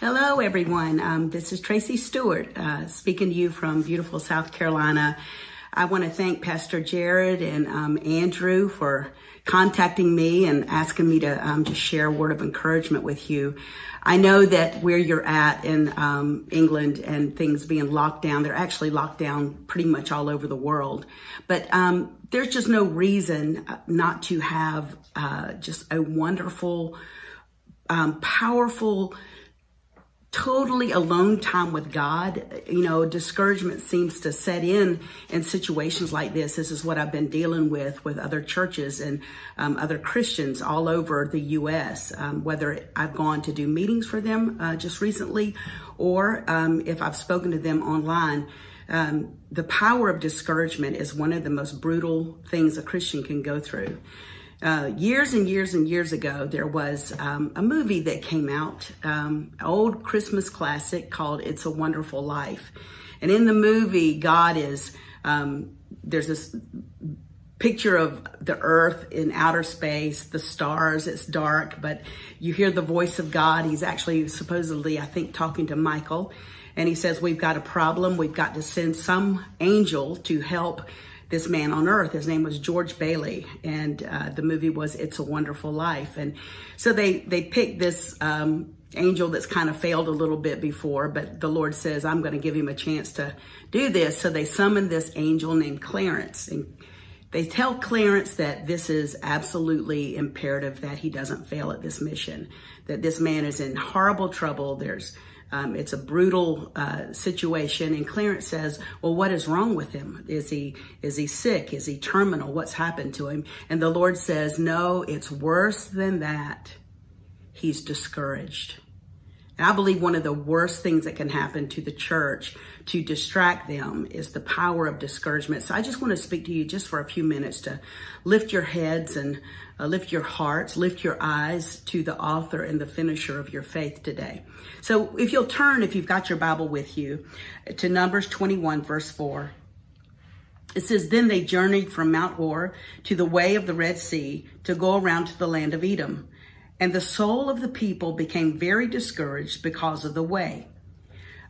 Hello, everyone. Um, this is Tracy Stewart uh, speaking to you from beautiful South Carolina. I want to thank Pastor Jared and um, Andrew for contacting me and asking me to um, just share a word of encouragement with you. I know that where you're at in um, England and things being locked down, they're actually locked down pretty much all over the world. But um, there's just no reason uh, not to have uh, just a wonderful, um, powerful, totally alone time with God, you know, discouragement seems to set in in situations like this. This is what I've been dealing with with other churches and um, other Christians all over the U.S. Um, whether I've gone to do meetings for them uh, just recently, or um, if I've spoken to them online. Um, the power of discouragement is one of the most brutal things a Christian can go through. Uh, years and years and years ago, there was um, a movie that came out, um, old Christmas classic called "It's a Wonderful Life," and in the movie, God is um, there's this picture of the earth in outer space, the stars, it's dark, but you hear the voice of God. He's actually supposedly, I think, talking to Michael. And he says, We've got a problem. We've got to send some angel to help this man on earth. His name was George Bailey, and uh, the movie was "It's a Wonderful Life." And so they they picked this um, angel that's kind of failed a little bit before, but the Lord says, "I'm going to give him a chance to do this." So they summoned this angel named Clarence, and they tell Clarence that this is absolutely imperative that he doesn't fail at this mission. That this man is in horrible trouble. There's um, it's a brutal uh, situation, and Clarence says, "Well, what is wrong with him? Is he is he sick? Is he terminal? What's happened to him?" And the Lord says, "No, it's worse than that. He's discouraged." And I believe one of the worst things that can happen to the church to distract them is the power of discouragement. So I just want to speak to you just for a few minutes to lift your heads and uh, lift your hearts, lift your eyes to the author and the finisher of your faith today. So if you'll turn, if you've got your Bible with you, to Numbers 21, verse 4. It says, Then they journeyed from Mount Hor to the way of the Red Sea to go around to the land of Edom. And the soul of the people became very discouraged because of the way.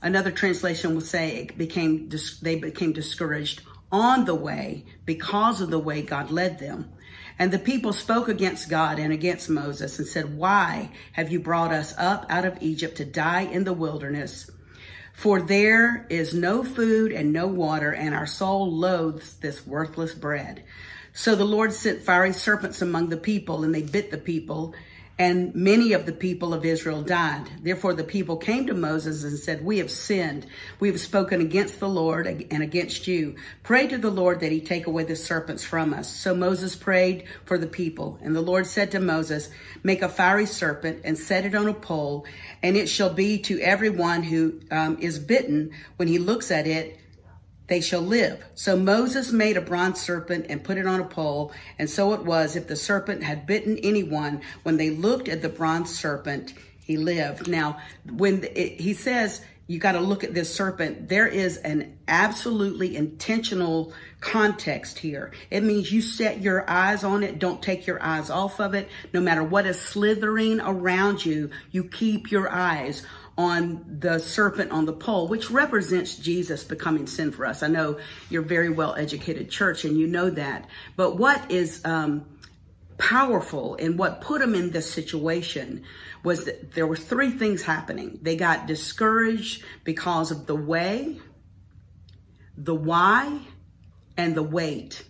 Another translation will say it became they became discouraged on the way because of the way God led them. And the people spoke against God and against Moses and said, Why have you brought us up out of Egypt to die in the wilderness? For there is no food and no water, and our soul loathes this worthless bread. So the Lord sent fiery serpents among the people, and they bit the people, and many of the people of Israel died. Therefore, the people came to Moses and said, We have sinned. We have spoken against the Lord and against you. Pray to the Lord that he take away the serpents from us. So Moses prayed for the people. And the Lord said to Moses, Make a fiery serpent and set it on a pole, and it shall be to everyone who um, is bitten when he looks at it they shall live. So Moses made a bronze serpent and put it on a pole. And so it was, if the serpent had bitten anyone, when they looked at the bronze serpent, he lived. Now, when it, he says, you got to look at this serpent, there is an absolutely intentional context here. It means you set your eyes on it, don't take your eyes off of it. No matter what is slithering around you, you keep your eyes on the serpent on the pole, which represents Jesus becoming sin for us. I know you're very well educated church and you know that. But what is um, powerful and what put them in this situation was that there were three things happening. They got discouraged because of the way, the why, and the weight.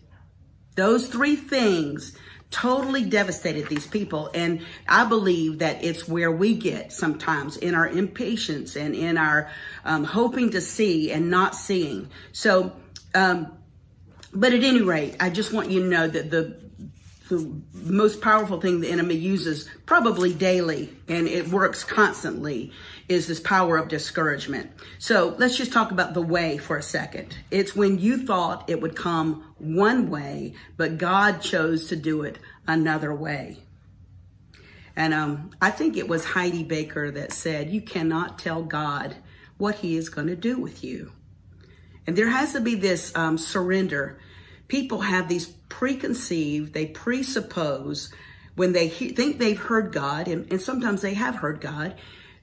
Those three things totally devastated these people. And I believe that it's where we get sometimes in our impatience and in our um, hoping to see and not seeing. So, um, but at any rate, I just want you to know that the the most powerful thing the enemy uses probably daily and it works constantly is this power of discouragement. So let's just talk about the way for a second. It's when you thought it would come one way, but God chose to do it another way. And um, I think it was Heidi Baker that said, You cannot tell God what he is going to do with you. And there has to be this um, surrender people have these preconceived, they presuppose when they he- think they've heard God, and, and sometimes they have heard God,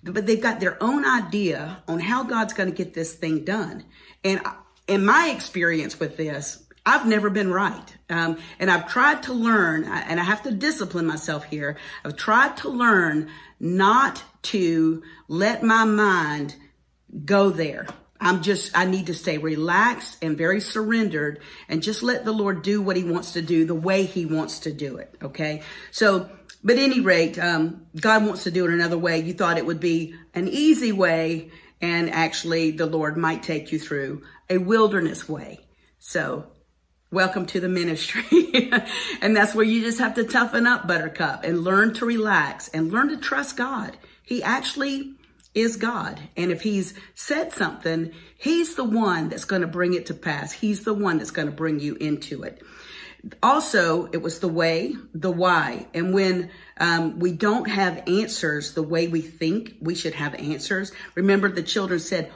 but they've got their own idea on how God's going to get this thing done. And in my experience with this, I've never been right. Um, and I've tried to learn, and I have to discipline myself here. I've tried to learn not to let my mind go there. I'm just, I need to stay relaxed and very surrendered and just let the Lord do what he wants to do the way he wants to do it. Okay. So, but any rate, um, God wants to do it another way. You thought it would be an easy way. And actually the Lord might take you through a wilderness way. So welcome to the ministry. and that's where you just have to toughen up, Buttercup, and learn to relax and learn to trust God. He actually is God. And if he's said something, he's the one that's going to bring it to pass. He's the one that's going to bring you into it. Also, it was the way, the why. And when um, we don't have answers the way we think we should have answers, remember the children said,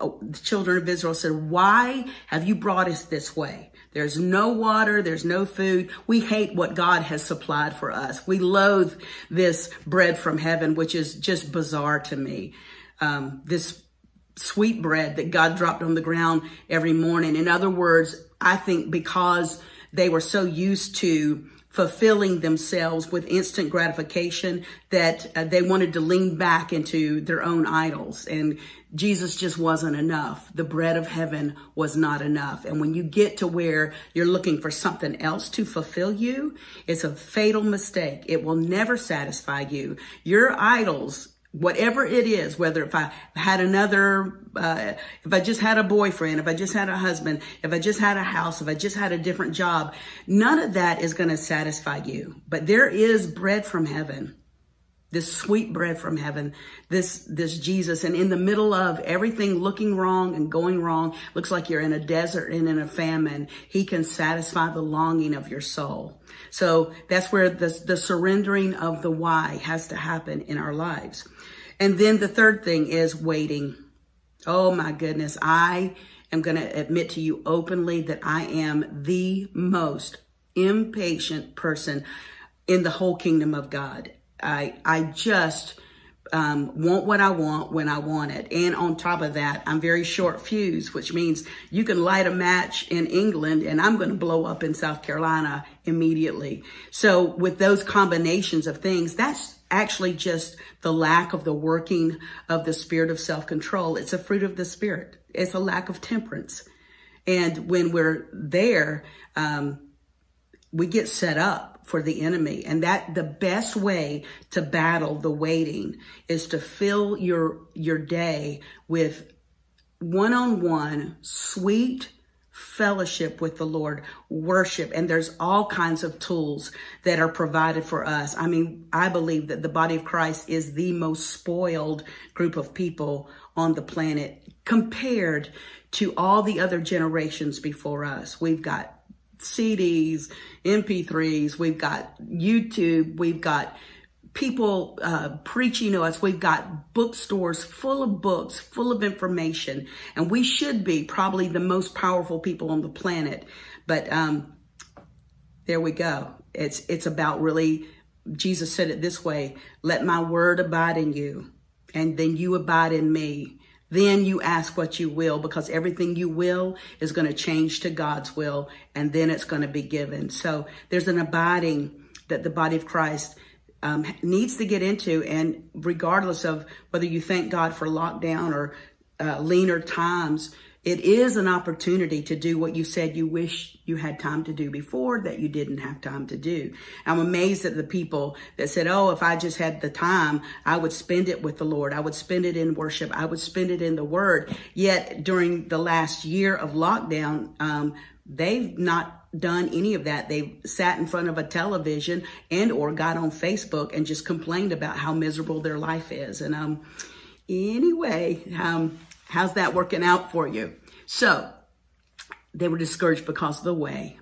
oh, the children of Israel said, why have you brought us this way? There's no water. There's no food. We hate what God has supplied for us. We loathe this bread from heaven, which is just bizarre to me. Um, this sweet bread that God dropped on the ground every morning. In other words, I think because they were so used to fulfilling themselves with instant gratification that uh, they wanted to lean back into their own idols. And Jesus just wasn't enough. The bread of heaven was not enough. And when you get to where you're looking for something else to fulfill you, it's a fatal mistake. It will never satisfy you. Your idols whatever it is, whether if I had another, uh, if I just had a boyfriend, if I just had a husband, if I just had a house, if I just had a different job, none of that is going to satisfy you. But there is bread from heaven. This sweet bread from heaven, this, this Jesus. And in the middle of everything looking wrong and going wrong, looks like you're in a desert and in a famine. He can satisfy the longing of your soul. So that's where the, the surrendering of the why has to happen in our lives. And then the third thing is waiting. Oh my goodness. I am going to admit to you openly that I am the most impatient person in the whole kingdom of God. I, I just, um, want what I want when I want it. And on top of that, I'm very short fuse, which means you can light a match in England and I'm going to blow up in South Carolina immediately. So with those combinations of things, that's actually just the lack of the working of the spirit of self-control. It's a fruit of the spirit. It's a lack of temperance. And when we're there, um, we get set up for the enemy. And that the best way to battle the waiting is to fill your, your day with one-on-one sweet fellowship with the Lord, worship, and there's all kinds of tools that are provided for us. I mean, I believe that the body of Christ is the most spoiled group of people on the planet compared to all the other generations before us. We've got CDs, MP3s, we've got YouTube, we've got people uh, preaching to us. We've got bookstores full of books, full of information, and we should be probably the most powerful people on the planet. But um, there we go. It's it's about really. Jesus said it this way: "Let my word abide in you, and then you abide in me." Then you ask what you will because everything you will is going to change to God's will and then it's going to be given. So there's an abiding that the body of Christ um, needs to get into. And regardless of whether you thank God for lockdown or uh, leaner times, it is an opportunity to do what you said you wish you had time to do before that you didn't have time to do. I'm amazed at the people that said, Oh, if I just had the time, I would spend it with the Lord. I would spend it in worship. I would spend it in the word. Yet during the last year of lockdown, um, they've not done any of that. They sat in front of a television and or got on Facebook and just complained about how miserable their life is. And um, anyway, um, How's that working out for you? So they were discouraged because of the way.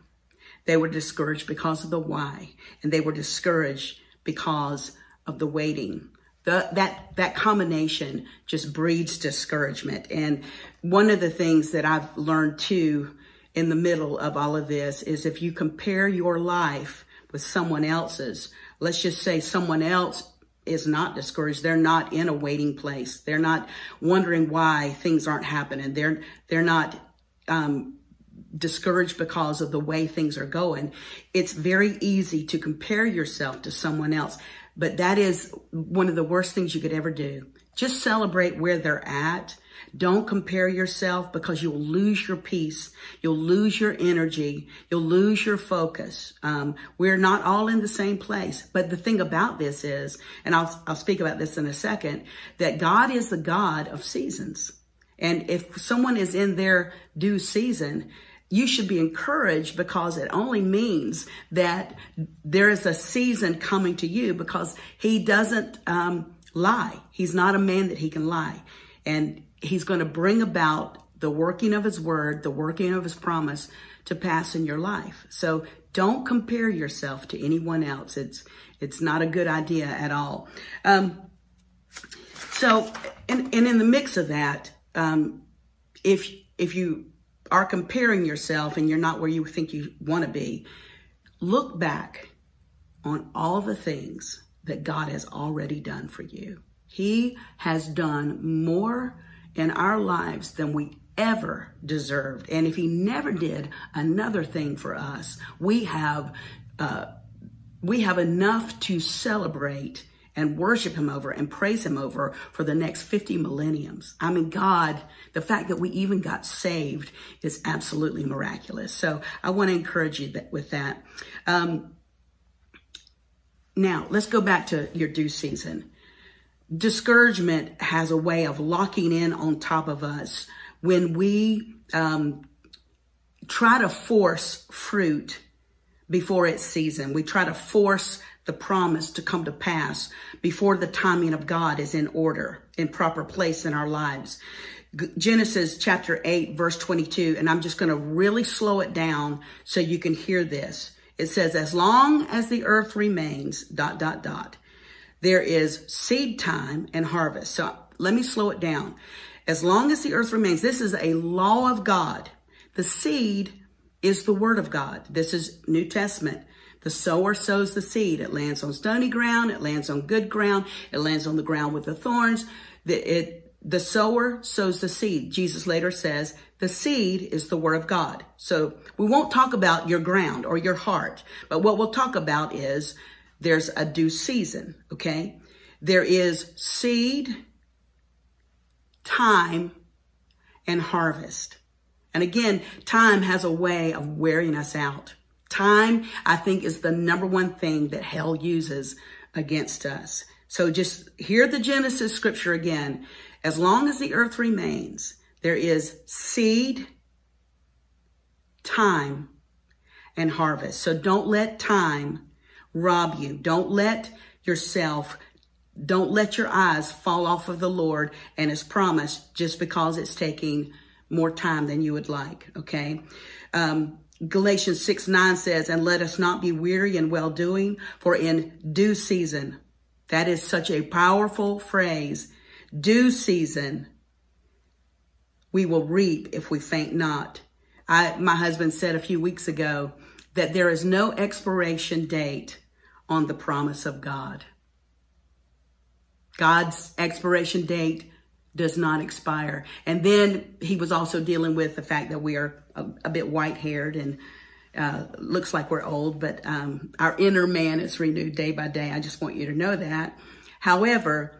They were discouraged because of the why. And they were discouraged because of the waiting. The, that, that combination just breeds discouragement. And one of the things that I've learned too in the middle of all of this is if you compare your life with someone else's, let's just say someone else is not discouraged. They're not in a waiting place. They're not wondering why things aren't happening. They're they're not um, discouraged because of the way things are going. It's very easy to compare yourself to someone else, but that is one of the worst things you could ever do. Just celebrate where they're at. Don't compare yourself because you'll lose your peace. You'll lose your energy. You'll lose your focus. Um, we're not all in the same place. But the thing about this is, and I'll, I'll speak about this in a second, that God is the God of seasons. And if someone is in their due season, you should be encouraged because it only means that there is a season coming to you because he doesn't um, lie. He's not a man that he can lie. And he's going to bring about the working of his word, the working of his promise to pass in your life. So don't compare yourself to anyone else. It's, it's not a good idea at all. Um, so, and, and in the mix of that, um, if, if you are comparing yourself and you're not where you think you want to be, look back on all the things that God has already done for you. He has done more in our lives than we ever deserved. And if he never did another thing for us, we have, uh, we have enough to celebrate and worship him over and praise him over for the next 50 millenniums. I mean, God, the fact that we even got saved is absolutely miraculous. So I want to encourage you that, with that. Um, now, let's go back to your due season. Discouragement has a way of locking in on top of us when we um, try to force fruit before its season. We try to force the promise to come to pass before the timing of God is in order, in proper place in our lives. Genesis chapter 8, verse 22, and I'm just going to really slow it down so you can hear this. It says, as long as the earth remains, dot, dot, dot, there is seed time and harvest. So let me slow it down. As long as the earth remains, this is a law of God. The seed is the word of God. This is New Testament. The sower sows the seed. It lands on stony ground. It lands on good ground. It lands on the ground with the thorns. The, it, the sower sows the seed. Jesus later says the seed is the word of God. So we won't talk about your ground or your heart, but what we'll talk about is there's a due season. Okay. There is seed, time, and harvest. And again, time has a way of wearing us out. Time, I think, is the number one thing that hell uses against us. So just hear the Genesis scripture again. As long as the earth remains, there is seed, time, and harvest. So don't let time rob you. Don't let yourself, don't let your eyes fall off of the Lord and his promise just because it's taking more time than you would like. Okay. Um, Galatians 6 9 says, And let us not be weary in well doing, for in due season, that is such a powerful phrase, due season, we will reap if we faint not. I, my husband said a few weeks ago that there is no expiration date on the promise of God. God's expiration date does not expire. And then he was also dealing with the fact that we are a, a bit white haired and uh, looks like we're old, but um, our inner man is renewed day by day. I just want you to know that. However,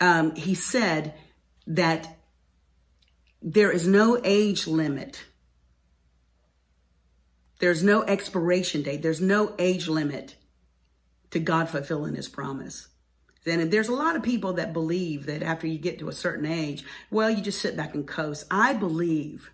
um, he said that there is no age limit. There's no expiration date. There's no age limit to God fulfilling his promise. And there's a lot of people that believe that after you get to a certain age, well, you just sit back and coast. I believe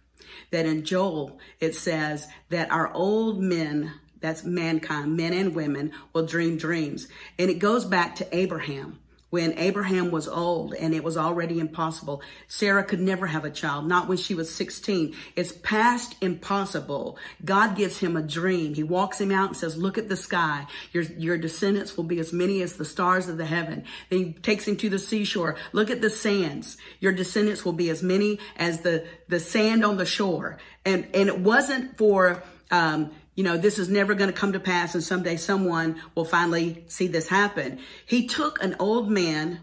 that in Joel, it says that our old men, that's mankind, men and women, will dream dreams. And it goes back to Abraham when Abraham was old and it was already impossible. Sarah could never have a child, not when she was 16. It's past impossible. God gives him a dream. He walks him out and says, look at the sky. Your, your descendants will be as many as the stars of the heaven. Then he takes him to the seashore. Look at the sands. Your descendants will be as many as the, the sand on the shore. And, and it wasn't for, um, you know, this is never going to come to pass and someday someone will finally see this happen. He took an old man,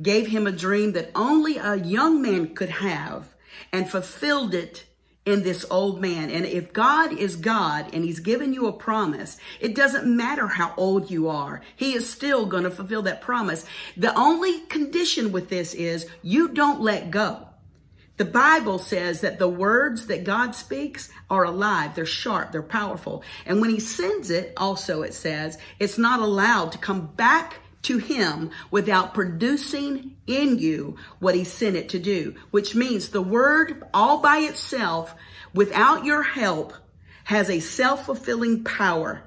gave him a dream that only a young man could have and fulfilled it in this old man. And if God is God and he's given you a promise, it doesn't matter how old you are. He is still going to fulfill that promise. The only condition with this is you don't let go. The Bible says that the words that God speaks are alive, they're sharp, they're powerful. And when he sends it, also it says, it's not allowed to come back to him without producing in you what he sent it to do, which means the word all by itself, without your help, has a self-fulfilling power.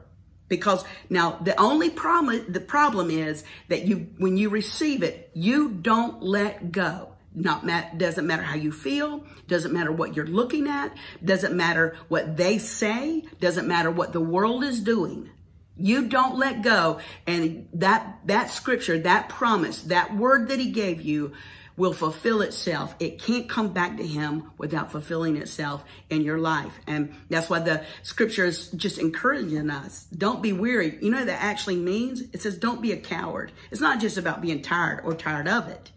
Because now the only problem, the problem is that you, when you receive it, you don't let go. Not mat- doesn't matter how you feel, doesn't matter what you're looking at, doesn't matter what they say, doesn't matter what the world is doing. You don't let go. And that, that scripture, that promise, that word that he gave you will fulfill itself. It can't come back to him without fulfilling itself in your life. And that's why the scripture is just encouraging us. Don't be weary. You know that actually means? It says don't be a coward. It's not just about being tired or tired of it.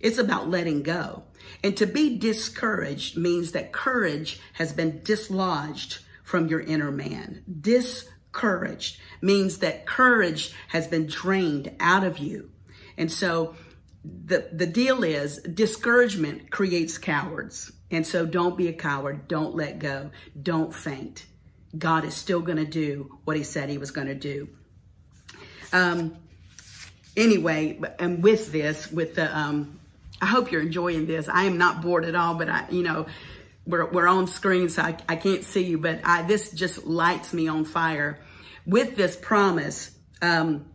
It's about letting go. And to be discouraged means that courage has been dislodged from your inner man. Discouraged means that courage has been drained out of you. And so the, the deal is discouragement creates cowards. And so don't be a coward. Don't let go. Don't faint. God is still going to do what he said he was going to do. Um, anyway, and with this, with the, um, I hope you're enjoying this. I am not bored at all, but I, you know, we're, we're on screen, so I, I can't see you, but I, this just lights me on fire. With this promise, um,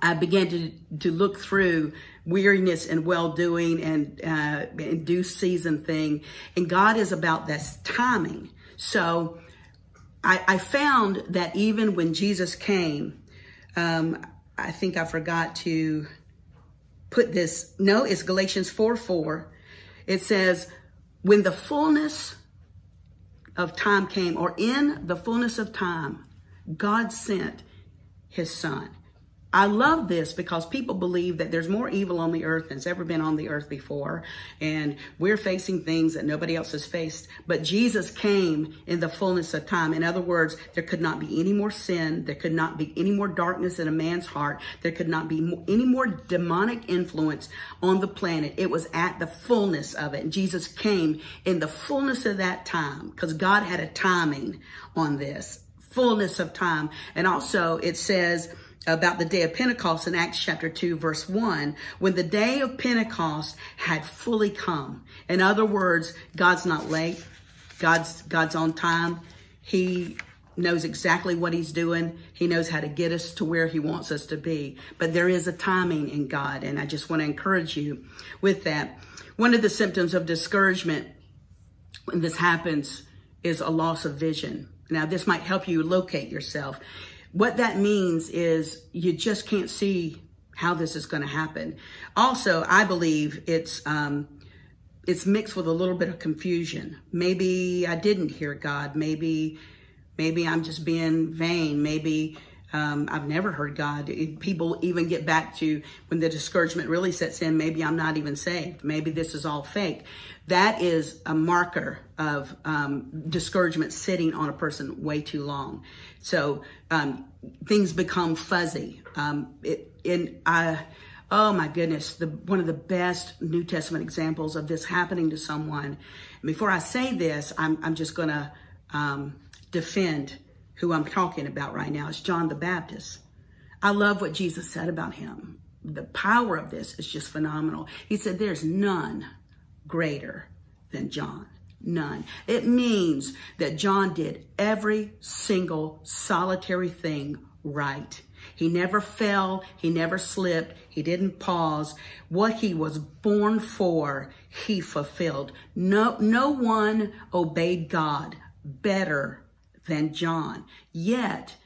I began to, to look through weariness and well-doing and, uh, and due season thing. And God is about this timing. So I, I found that even when Jesus came, um, I think I forgot to put this. No, it's Galatians 4 4. It says, when the fullness of time came, or in the fullness of time, God sent his son. I love this because people believe that there's more evil on the earth than's ever been on the earth before. And we're facing things that nobody else has faced. But Jesus came in the fullness of time. In other words, there could not be any more sin. There could not be any more darkness in a man's heart. There could not be any more demonic influence on the planet. It was at the fullness of it. And Jesus came in the fullness of that time because God had a timing on this fullness of time. And also it says, about the day of Pentecost in Acts chapter 2 verse 1 when the day of Pentecost had fully come. In other words, God's not late. God's God's on time. He knows exactly what he's doing. He knows how to get us to where he wants us to be. But there is a timing in God and I just want to encourage you with that. One of the symptoms of discouragement when this happens is a loss of vision. Now this might help you locate yourself. What that means is you just can't see how this is going to happen. Also, I believe it's um, it's mixed with a little bit of confusion. Maybe I didn't hear God. Maybe maybe I'm just being vain. Maybe um, I've never heard God. People even get back to when the discouragement really sets in. Maybe I'm not even saved. Maybe this is all fake. That is a marker of um, discouragement sitting on a person way too long. So um, things become fuzzy. Um, it, in I, oh my goodness, the one of the best New Testament examples of this happening to someone. Before I say this, I'm I'm just gonna um, defend who I'm talking about right now. is John the Baptist. I love what Jesus said about him. The power of this is just phenomenal. He said, "There's none." greater than John. None. It means that John did every single solitary thing right. He never fell. He never slipped. He didn't pause. What he was born for, he fulfilled. No, no one obeyed God better than John. Yet,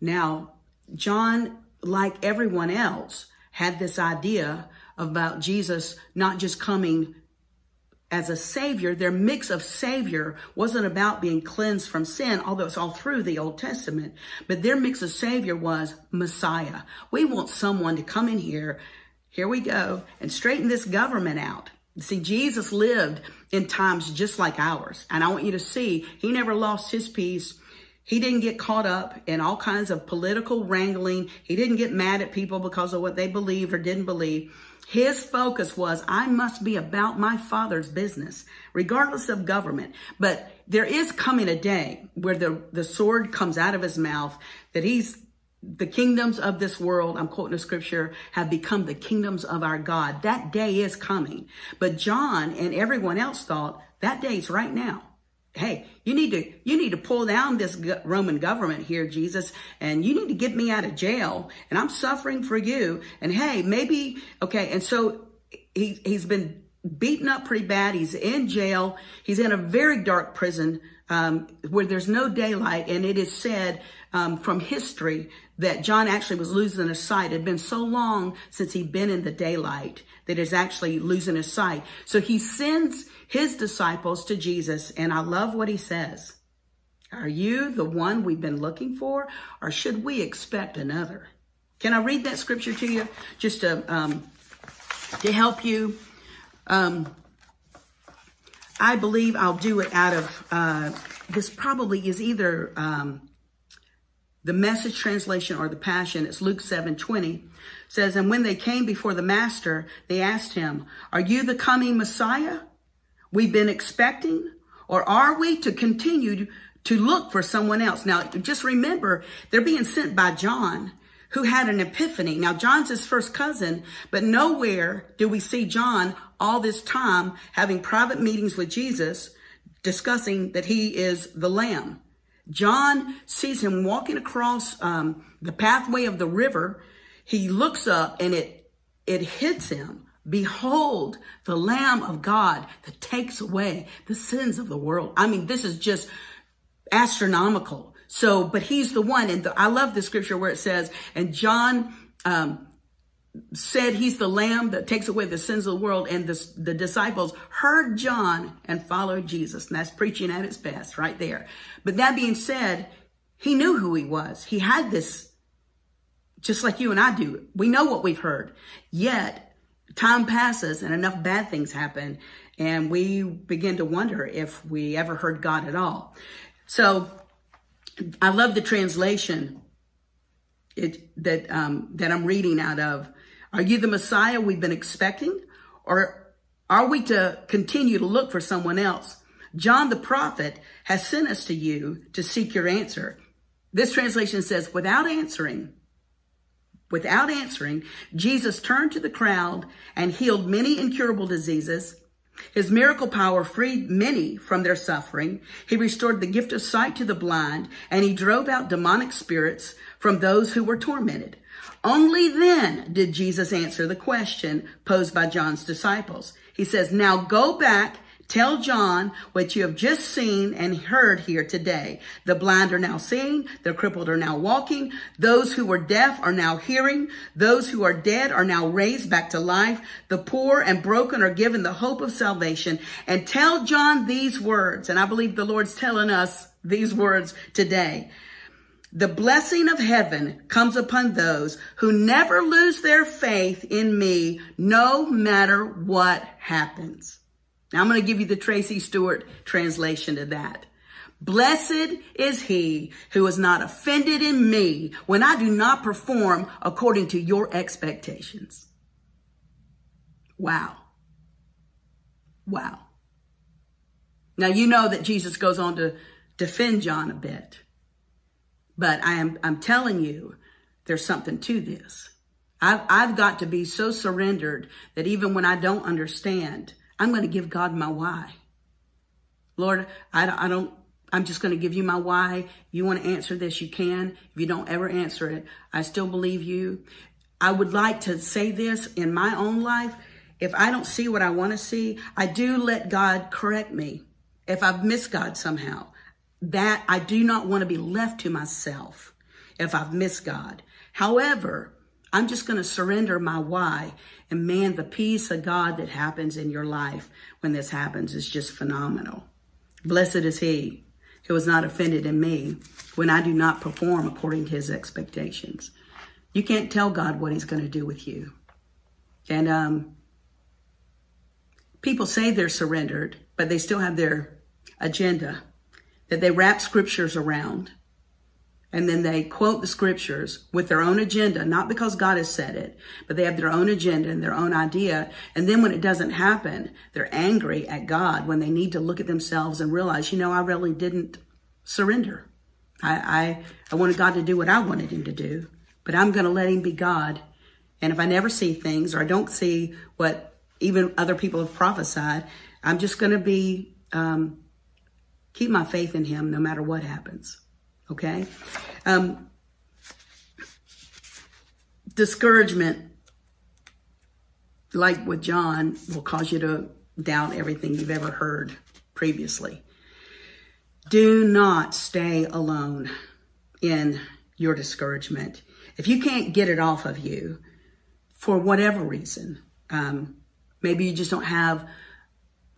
now, John, like everyone else, had this idea about Jesus not just coming as a savior, their mix of savior wasn't about being cleansed from sin, although it's all through the Old Testament, but their mix of savior was Messiah. We want someone to come in here, here we go, and straighten this government out. See, Jesus lived in times just like ours. And I want you to see, he never lost his peace. He didn't get caught up in all kinds of political wrangling. He didn't get mad at people because of what they believed or didn't believe. His focus was, I must be about my father's business, regardless of government. But there is coming a day where the, the sword comes out of his mouth that he's the kingdoms of this world, I'm quoting a scripture, have become the kingdoms of our God. That day is coming. But John and everyone else thought that day's right now hey, you need to you need to pull down this Roman government here, Jesus, and you need to get me out of jail. And I'm suffering for you. And hey, maybe okay. And so he he's been beaten up pretty bad. He's in jail. He's in a very dark prison um, where there's no daylight. And it is said um, from history that John actually was losing his sight. It had been so long since he'd been in the daylight that he's actually losing his sight. So he sends his disciples to Jesus, and I love what he says. Are you the one we've been looking for, or should we expect another? Can I read that scripture to you just to, um, to help you? Um, I believe I'll do it out of, uh, this probably is either um, the message translation or the passion. It's Luke 7 20 says, And when they came before the master, they asked him, Are you the coming Messiah we've been expecting? Or are we to continue to look for someone else? Now, just remember, they're being sent by John who had an epiphany. Now, John's his first cousin, but nowhere do we see John all this time having private meetings with Jesus discussing that he is the lamb. John sees him walking across um, the pathway of the river. He looks up and it, it hits him. Behold, the Lamb of God that takes away the sins of the world. I mean, this is just astronomical. So, but he's the one. And the, I love the scripture where it says, and John, um, said he's the lamb that takes away the sins of the world and the, the disciples heard John and followed Jesus. And that's preaching at its best right there. But that being said, he knew who he was. He had this just like you and I do. We know what we've heard. Yet time passes and enough bad things happen and we begin to wonder if we ever heard God at all. So I love the translation it, that um, that I'm reading out of. Are you the Messiah we've been expecting? Or are we to continue to look for someone else? John the prophet has sent us to you to seek your answer. This translation says, without answering, without answering, Jesus turned to the crowd and healed many incurable diseases. His miracle power freed many from their suffering. He restored the gift of sight to the blind and he drove out demonic spirits from those who were tormented. Only then did Jesus answer the question posed by John's disciples. He says, now go back Tell John what you have just seen and heard here today. The blind are now seeing, the crippled are now walking, those who were deaf are now hearing, those who are dead are now raised back to life, the poor and broken are given the hope of salvation. And tell John these words, and I believe the Lord's telling us these words today. The blessing of heaven comes upon those who never lose their faith in me, no matter what happens. Now I'm going to give you the Tracy Stewart translation of that. Blessed is he who is not offended in me when I do not perform according to your expectations. Wow. Wow. Now you know that Jesus goes on to defend John a bit. But I am I'm telling you, there's something to this. I've, I've got to be so surrendered that even when I don't understand, I'm going to give God my why. Lord, I, I don't, I'm just going to give you my why. You want to answer this, you can. If you don't ever answer it, I still believe you. I would like to say this in my own life. If I don't see what I want to see, I do let God correct me. If I've missed God somehow, that I do not want to be left to myself if I've missed God. However, I'm just going to surrender my why. And man, the peace of God that happens in your life when this happens is just phenomenal. Blessed is he who is not offended in me when I do not perform according to his expectations. You can't tell God what he's going to do with you. And um, people say they're surrendered, but they still have their agenda that they wrap scriptures around and then they quote the scriptures with their own agenda, not because God has said it, but they have their own agenda and their own idea. And then when it doesn't happen, they're angry at God when they need to look at themselves and realize, you know, I really didn't surrender. I, I, I wanted God to do what I wanted him to do, but I'm going to let him be God. And if I never see things or I don't see what even other people have prophesied, I'm just going to be, um, keep my faith in him no matter what happens. Okay? Um, discouragement, like with John, will cause you to doubt everything you've ever heard previously. Do not stay alone in your discouragement. If you can't get it off of you for whatever reason, um, maybe you just don't have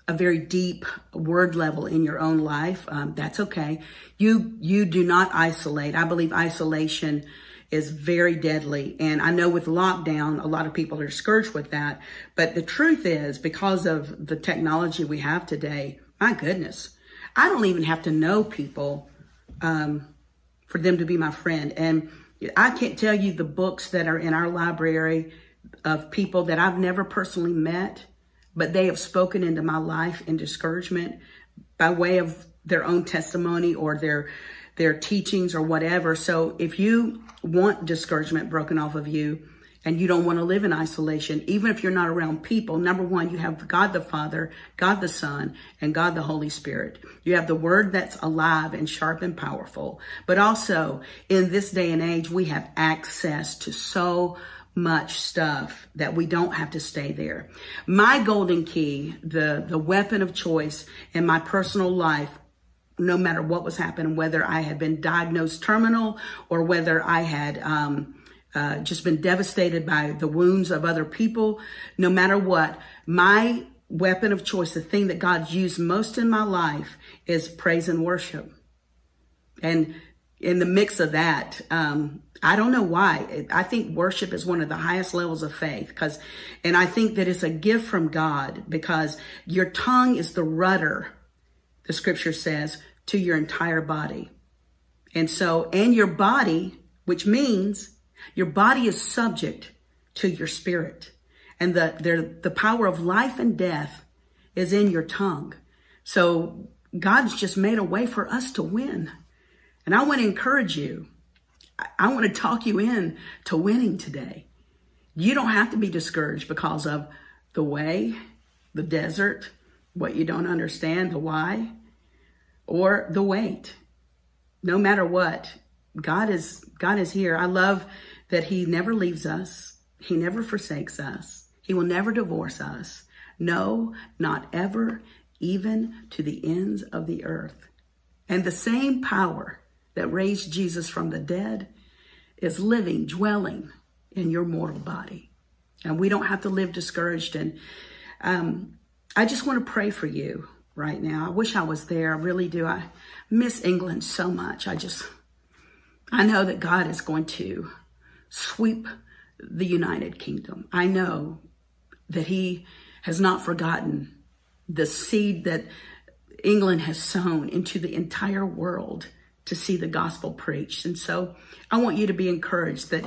a very deep word level in your own life, um, that's okay. You you do not isolate. I believe isolation is very deadly. And I know with lockdown, a lot of people are discouraged with that. But the truth is, because of the technology we have today, my goodness, I don't even have to know people um, for them to be my friend. And I can't tell you the books that are in our library of people that I've never personally met but they have spoken into my life in discouragement by way of their own testimony or their their teachings or whatever. So if you want discouragement broken off of you and you don't want to live in isolation, even if you're not around people, number one, you have God the Father, God the Son, and God the Holy Spirit. You have the word that's alive and sharp and powerful. But also in this day and age, we have access to so much stuff that we don't have to stay there. My golden key, the, the weapon of choice in my personal life, no matter what was happening, whether I had been diagnosed terminal or whether I had um, uh, just been devastated by the wounds of other people, no matter what, my weapon of choice, the thing that God's used most in my life is praise and worship. And in the mix of that, um, I don't know why. I think worship is one of the highest levels of faith because, and I think that it's a gift from God because your tongue is the rudder, the scripture says, to your entire body. And so, and your body, which means your body is subject to your spirit. And the, the, the power of life and death is in your tongue. So God's just made a way for us to win. And I want to encourage you I want to talk you in to winning today. You don't have to be discouraged because of the way, the desert, what you don't understand, the why, or the wait. No matter what, God is God is here. I love that he never leaves us. He never forsakes us. He will never divorce us. No, not ever, even to the ends of the earth. And the same power that raised Jesus from the dead is living, dwelling in your mortal body. And we don't have to live discouraged. And um, I just want to pray for you right now. I wish I was there. I really do. I miss England so much. I just, I know that God is going to sweep the United Kingdom. I know that He has not forgotten the seed that England has sown into the entire world to see the gospel preached. And so I want you to be encouraged that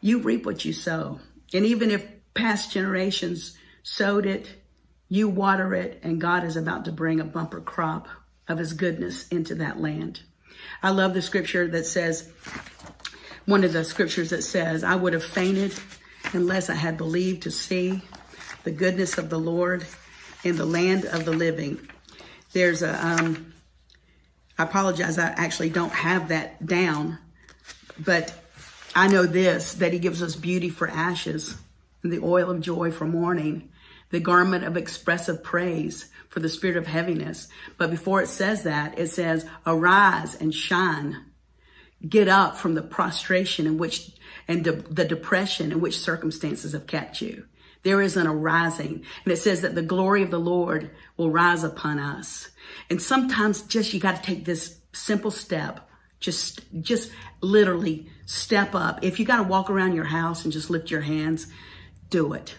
you reap what you sow. And even if past generations sowed it, you water it, and God is about to bring a bumper crop of his goodness into that land. I love the scripture that says, one of the scriptures that says, I would have fainted unless I had believed to see the goodness of the Lord in the land of the living. There's a, um, I apologize, I actually don't have that down, but I know this, that he gives us beauty for ashes and the oil of joy for mourning, the garment of expressive praise for the spirit of heaviness. But before it says that, it says, arise and shine. get up from the prostration in which and de- the depression in which circumstances have kept you. There is an arising. And it says that the glory of the Lord will rise upon us. And sometimes just you got to take this simple step. Just, just literally step up. If you got to walk around your house and just lift your hands, do it.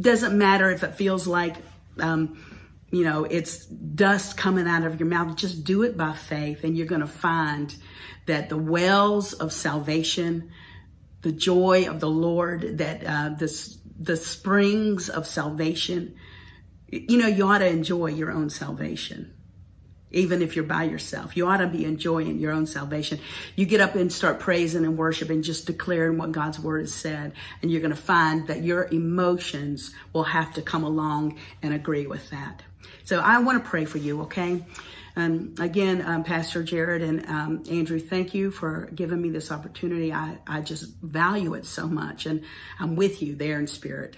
Doesn't matter if it feels like, um, you know, it's dust coming out of your mouth. Just do it by faith, and you're going to find that the wells of salvation, the joy of the Lord, that uh, this the springs of salvation. You know, you ought to enjoy your own salvation. Even if you're by yourself, you ought to be enjoying your own salvation. You get up and start praising and worshiping, just declaring what God's word has said. And you're going to find that your emotions will have to come along and agree with that. So I want to pray for you, okay? Um, again, um, Pastor Jared and um, Andrew, thank you for giving me this opportunity. I, I just value it so much, and I'm with you there in spirit.